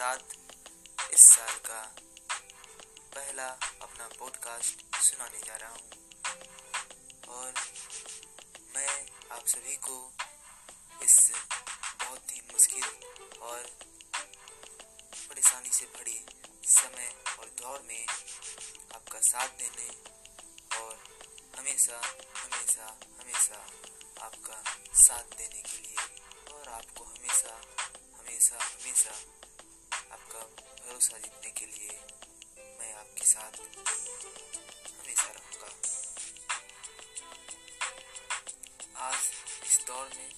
साथ इस साल का पहला अपना पॉडकास्ट सुनाने जा रहा हूँ। और मैं आप सभी को इस बहुत ही मुश्किल और परेशानी से भरी समय और दौर में आपका साथ देने और हमेशा हमेशा हमेशा आपका साथ देने के लिए और आपको हमेशा हमेशा हमेशा भरोसा जीतने के लिए मैं आपके साथ हमेशा रहूँगा। आज इस दौर में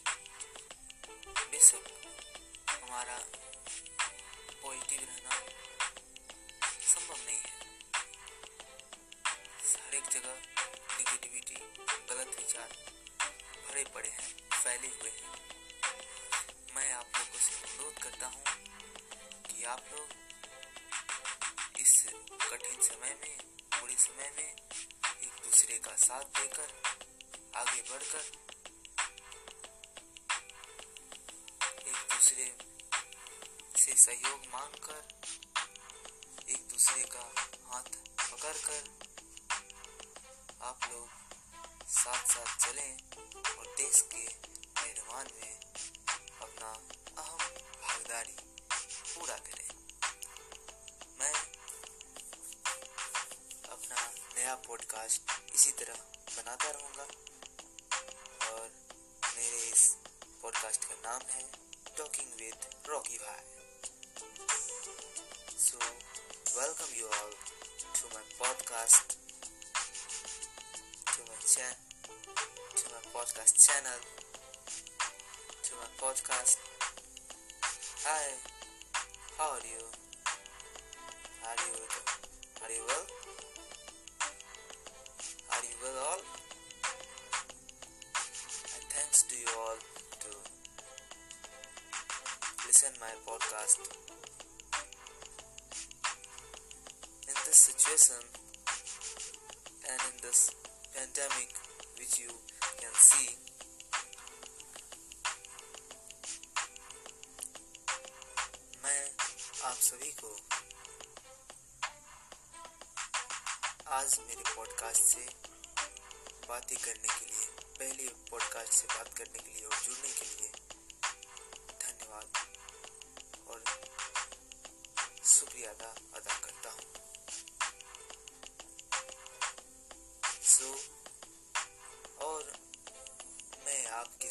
बेशक हमारा पॉजिटिव रहना संभव नहीं है। हर एक जगह नेगेटिविटी गलत विचार भरे पड़े हैं, फैले हुए हैं। मैं आप लोगों से अनुरोध करता हूँ कि आप लोग कठिन समय में, बुरे समय में एक दूसरे का साथ देकर, आगे बढ़कर, एक दूसरे से सहयोग मांगकर, एक दूसरे का हाथ पकड़कर आप लोग साथ साथ चलें और देश के निर्माण में बनाता रहूँगा। और मेरे इस पॉडकास्ट का नाम है टॉकिंग विद रॉकी भाई so welcome you all to my podcast to my channel to my podcast channel to my podcast hi how are you are you are you well are you well all my podcast in this situation and in this pandemic which you can see मैं आप सभी को आज मेरे podcast से बातें करने के लिए पहले पॉडकास्ट से बात करने के लिए और जुड़ने के लिए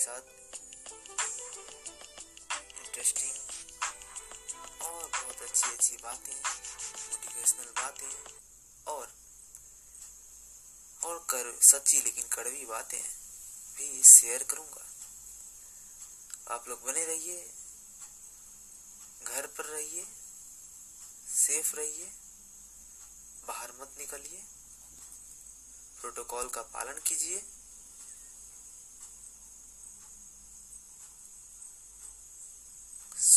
साथ। इंटरेस्टिंग और बहुत अच्छी अच्छी बातें मोटिवेशनल बातें। और और कर, सच्ची लेकिन कड़वी बातें भी शेयर करूँगा। आप लोग बने रहिए। घर पर रहिए। सेफ़ रहिए। बाहर मत निकलिए। प्रोटोकॉल का पालन कीजिए।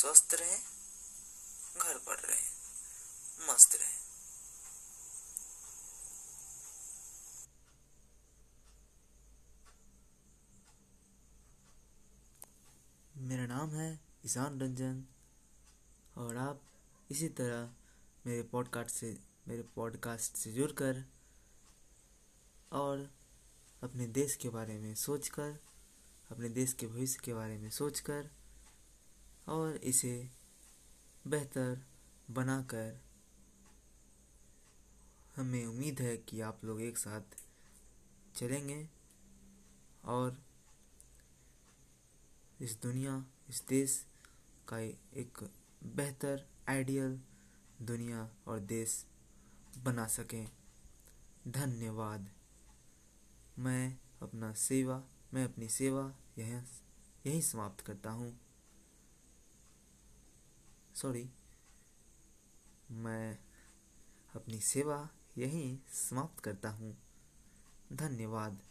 स्वस्थ रहें, घर पर रहें, मस्त रहें। मेरा नाम है ईशान रंजन और आप इसी तरह मेरे पॉडकास्ट से, मेरे पॉडकास्ट से जुड़कर और अपने देश के बारे में सोचकर, अपने देश के भविष्य के बारे में सोचकर और इसे बेहतर बनाकर हमें उम्मीद है कि आप लोग एक साथ चलेंगे और इस दुनिया, इस देश का एक बेहतर, आइडियल दुनिया और देश बना सकें। धन्यवाद। मैं अपना सेवा, मैं अपनी सेवा यहीं यहीं समाप्त करता हूँ। सॉरी मैं अपनी सेवा यहीं समाप्त करता हूँ। धन्यवाद।